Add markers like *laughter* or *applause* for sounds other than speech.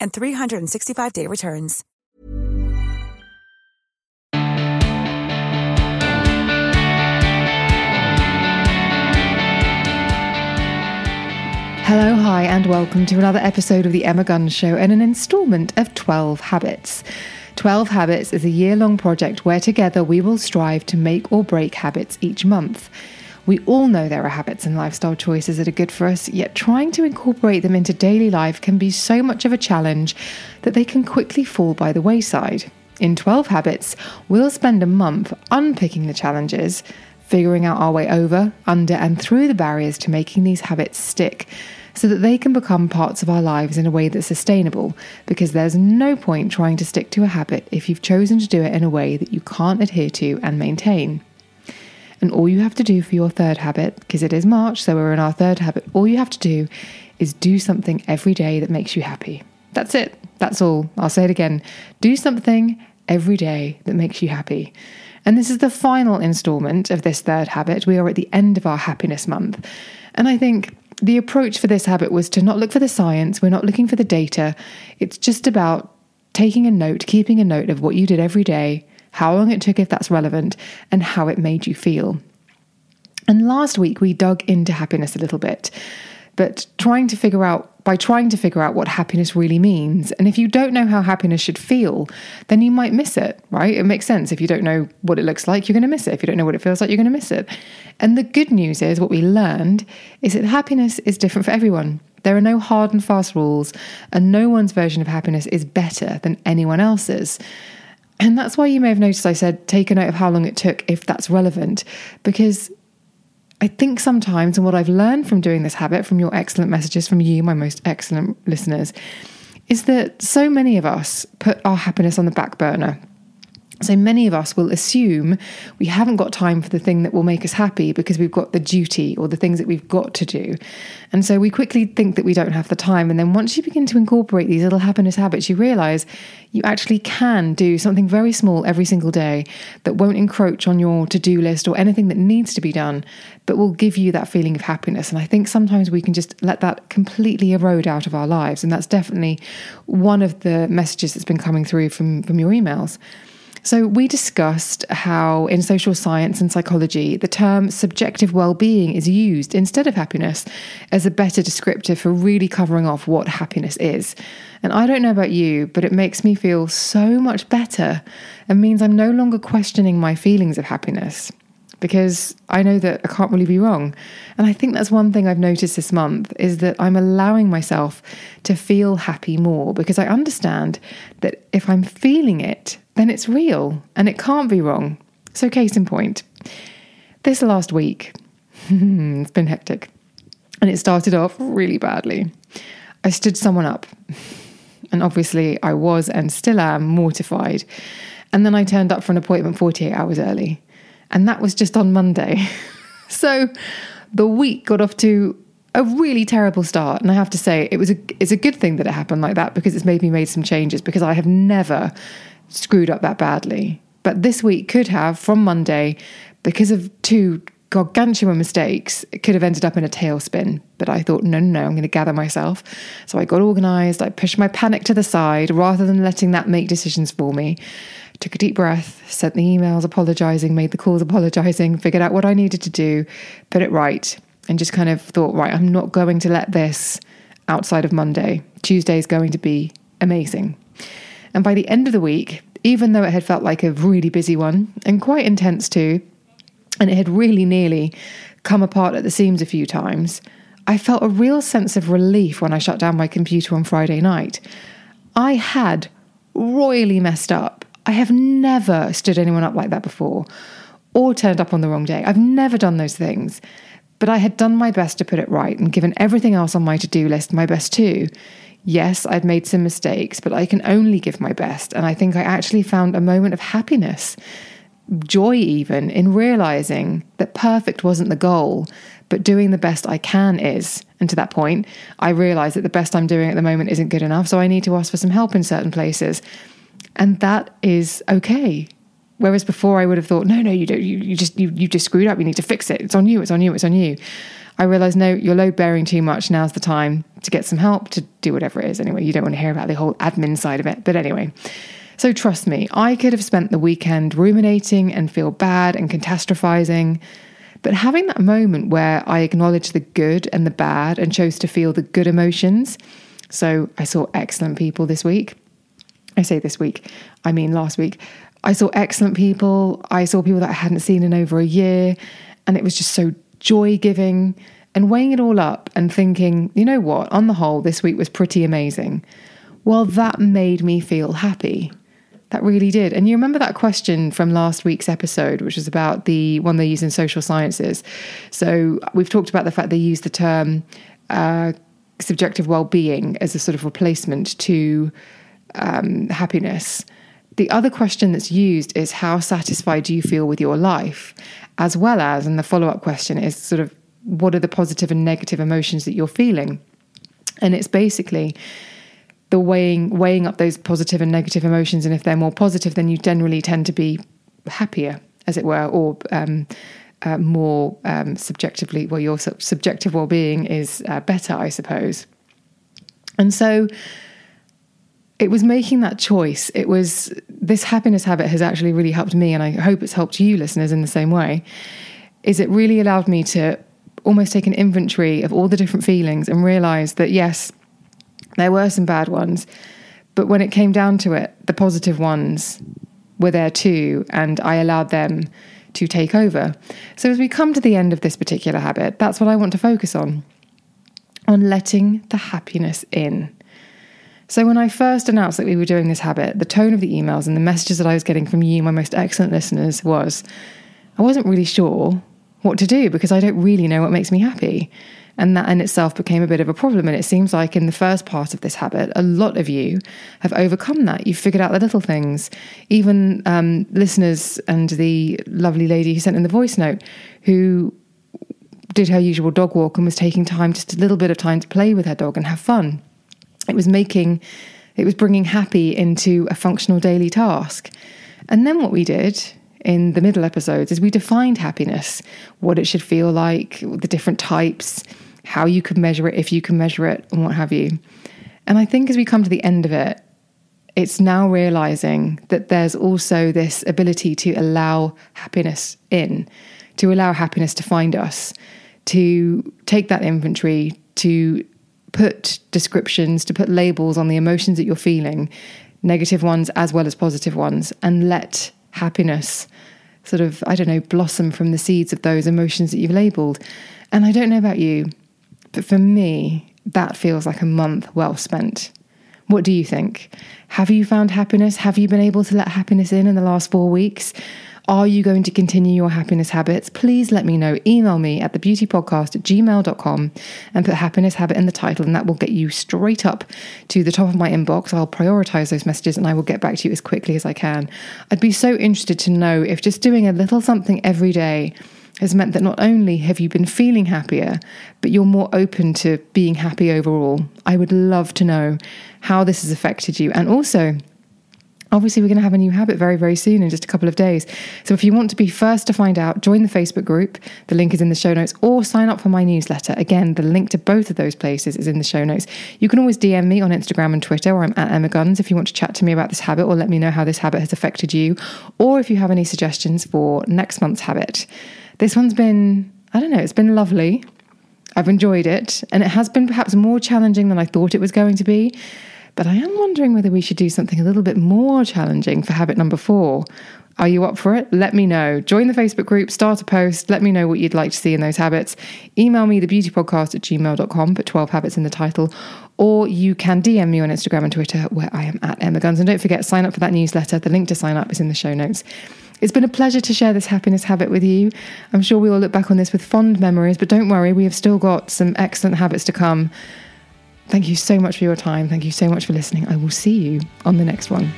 and 365-day returns. Hello, hi, and welcome to another episode of The Emma Guns Show and an installment of 12 Habits. 12 Habits is a year long project where together we will strive to make or break habits each month. We all know there are habits and lifestyle choices that are good for us, yet trying to incorporate them into daily life can be so much of a challenge that they can quickly fall by the wayside. In 12 Habits, we'll spend a month unpicking the challenges, figuring out our way over, under, and through the barriers to making these habits stick so that they can become parts of our lives in a way that's sustainable. Because there's no point trying to stick to a habit if you've chosen to do it in a way that you can't adhere to and maintain. And all you have to do for your third habit, because it is March, so we're in our third habit, all you have to do is do something every day that makes you happy. That's it. That's all. I'll say it again. Do something every day that makes you happy. And this is the final installment of this third habit. We are at the end of our happiness month. And I think the approach for this habit was to not look for the science, we're not looking for the data. It's just about taking a note, keeping a note of what you did every day, how long it took if that's relevant, and how it made you feel. And last week we dug into happiness a little bit, but trying to figure out by trying to figure out what happiness really means. And if you don't know how happiness should feel, then you might miss it, right? It makes sense. If you don't know what it looks like, you're going to miss it. If you don't know what it feels like, you're going to miss it. And the good news is, what we learned is that happiness is different for everyone. There are no hard and fast rules, and no one's version of happiness is better than anyone else's. And that's why you may have noticed I said take a note of how long it took if that's relevant, because I think sometimes, and what I've learned from doing this habit, from your excellent messages, from you, my most excellent listeners, is that so many of us put our happiness on the back burner. So many of us will assume we haven't got time for the thing that will make us happy because we've got the duty or the things that we've got to do. And so we quickly think that we don't have the time. And then once you begin to incorporate these little happiness habits, you realize you actually can do something very small every single day that won't encroach on your to do list or anything that needs to be done, but will give you that feeling of happiness. And I think sometimes we can just let that completely erode out of our lives. And that's definitely one of the messages that's been coming through from, from your emails. So, we discussed how in social science and psychology, the term subjective well being is used instead of happiness as a better descriptor for really covering off what happiness is. And I don't know about you, but it makes me feel so much better and means I'm no longer questioning my feelings of happiness because I know that I can't really be wrong. And I think that's one thing I've noticed this month is that I'm allowing myself to feel happy more because I understand that if I'm feeling it, then it's real and it can't be wrong. So, case in point, this last week, *laughs* it's been hectic and it started off really badly. I stood someone up, *laughs* and obviously, I was and still am mortified. And then I turned up for an appointment 48 hours early, and that was just on Monday. *laughs* so, the week got off to a really terrible start. And I have to say, it was a it's a good thing that it happened like that because it's made me made some changes because I have never screwed up that badly. But this week could have, from Monday, because of two gargantuan mistakes, it could have ended up in a tailspin. But I thought, no, no, no, I'm going to gather myself. So I got organized. I pushed my panic to the side rather than letting that make decisions for me. Took a deep breath, sent the emails apologizing, made the calls apologizing, figured out what I needed to do, put it right, and just kind of thought, right, I'm not going to let this outside of Monday. Tuesday is going to be amazing. And by the end of the week, even though it had felt like a really busy one and quite intense too, and it had really nearly come apart at the seams a few times, I felt a real sense of relief when I shut down my computer on Friday night. I had royally messed up. I have never stood anyone up like that before or turned up on the wrong day. I've never done those things. But I had done my best to put it right and given everything else on my to do list my best too. Yes, I've made some mistakes, but I can only give my best. And I think I actually found a moment of happiness, joy even, in realizing that perfect wasn't the goal, but doing the best I can is. And to that point, I realized that the best I'm doing at the moment isn't good enough. So I need to ask for some help in certain places. And that is okay. Whereas before I would have thought, no, no, you don't, you, you just, you, you just screwed up. You need to fix it. It's on you. It's on you. It's on you. I realized, no, you're load bearing too much. Now's the time to get some help to do whatever it is. Anyway, you don't want to hear about the whole admin side of it. But anyway, so trust me, I could have spent the weekend ruminating and feel bad and catastrophizing. But having that moment where I acknowledged the good and the bad and chose to feel the good emotions. So I saw excellent people this week. I say this week, I mean last week. I saw excellent people. I saw people that I hadn't seen in over a year. And it was just so joy giving, and weighing it all up and thinking, you know what, on the whole, this week was pretty amazing. Well, that made me feel happy. That really did. And you remember that question from last week's episode, which was about the one they use in social sciences. So we've talked about the fact they use the term uh, subjective well being as a sort of replacement to um, happiness. The other question that's used is how satisfied do you feel with your life? As well as, and the follow up question is sort of what are the positive and negative emotions that you're feeling? And it's basically the weighing weighing up those positive and negative emotions. And if they're more positive, then you generally tend to be happier, as it were, or um, uh, more um, subjectively. Well, your subjective well being is uh, better, I suppose. And so it was making that choice. It was this happiness habit has actually really helped me, and I hope it's helped you, listeners, in the same way. Is it really allowed me to almost take an inventory of all the different feelings and realize that yes, there were some bad ones, but when it came down to it, the positive ones were there too, and I allowed them to take over. So as we come to the end of this particular habit, that's what I want to focus on on letting the happiness in. So, when I first announced that we were doing this habit, the tone of the emails and the messages that I was getting from you, my most excellent listeners, was I wasn't really sure what to do because I don't really know what makes me happy. And that in itself became a bit of a problem. And it seems like in the first part of this habit, a lot of you have overcome that. You've figured out the little things. Even um, listeners and the lovely lady who sent in the voice note, who did her usual dog walk and was taking time, just a little bit of time to play with her dog and have fun. It was making, it was bringing happy into a functional daily task. And then what we did in the middle episodes is we defined happiness, what it should feel like, the different types, how you could measure it, if you can measure it, and what have you. And I think as we come to the end of it, it's now realizing that there's also this ability to allow happiness in, to allow happiness to find us, to take that inventory, to put descriptions, to put labels on the emotions that you're feeling, negative ones as well as positive ones, and let happiness sort of, I don't know, blossom from the seeds of those emotions that you've labeled. And I don't know about you, but for me, that feels like a month well spent. What do you think? Have you found happiness? Have you been able to let happiness in in the last four weeks? Are you going to continue your happiness habits? Please let me know. Email me at thebeautypodcast at gmail.com and put happiness habit in the title, and that will get you straight up to the top of my inbox. I'll prioritize those messages and I will get back to you as quickly as I can. I'd be so interested to know if just doing a little something every day has meant that not only have you been feeling happier, but you're more open to being happy overall. I would love to know how this has affected you. And also, Obviously, we're going to have a new habit very, very soon in just a couple of days. So, if you want to be first to find out, join the Facebook group. The link is in the show notes, or sign up for my newsletter. Again, the link to both of those places is in the show notes. You can always DM me on Instagram and Twitter, where I'm at Emma Guns, if you want to chat to me about this habit or let me know how this habit has affected you, or if you have any suggestions for next month's habit. This one's been, I don't know, it's been lovely. I've enjoyed it, and it has been perhaps more challenging than I thought it was going to be. But I am wondering whether we should do something a little bit more challenging for habit number four. Are you up for it? Let me know. Join the Facebook group, start a post, let me know what you'd like to see in those habits. Email me thebeautypodcast at gmail.com, put 12 habits in the title, or you can DM me on Instagram and Twitter where I am at Emma Guns. And don't forget, sign up for that newsletter. The link to sign up is in the show notes. It's been a pleasure to share this happiness habit with you. I'm sure we all look back on this with fond memories, but don't worry, we have still got some excellent habits to come. Thank you so much for your time. Thank you so much for listening. I will see you on the next one.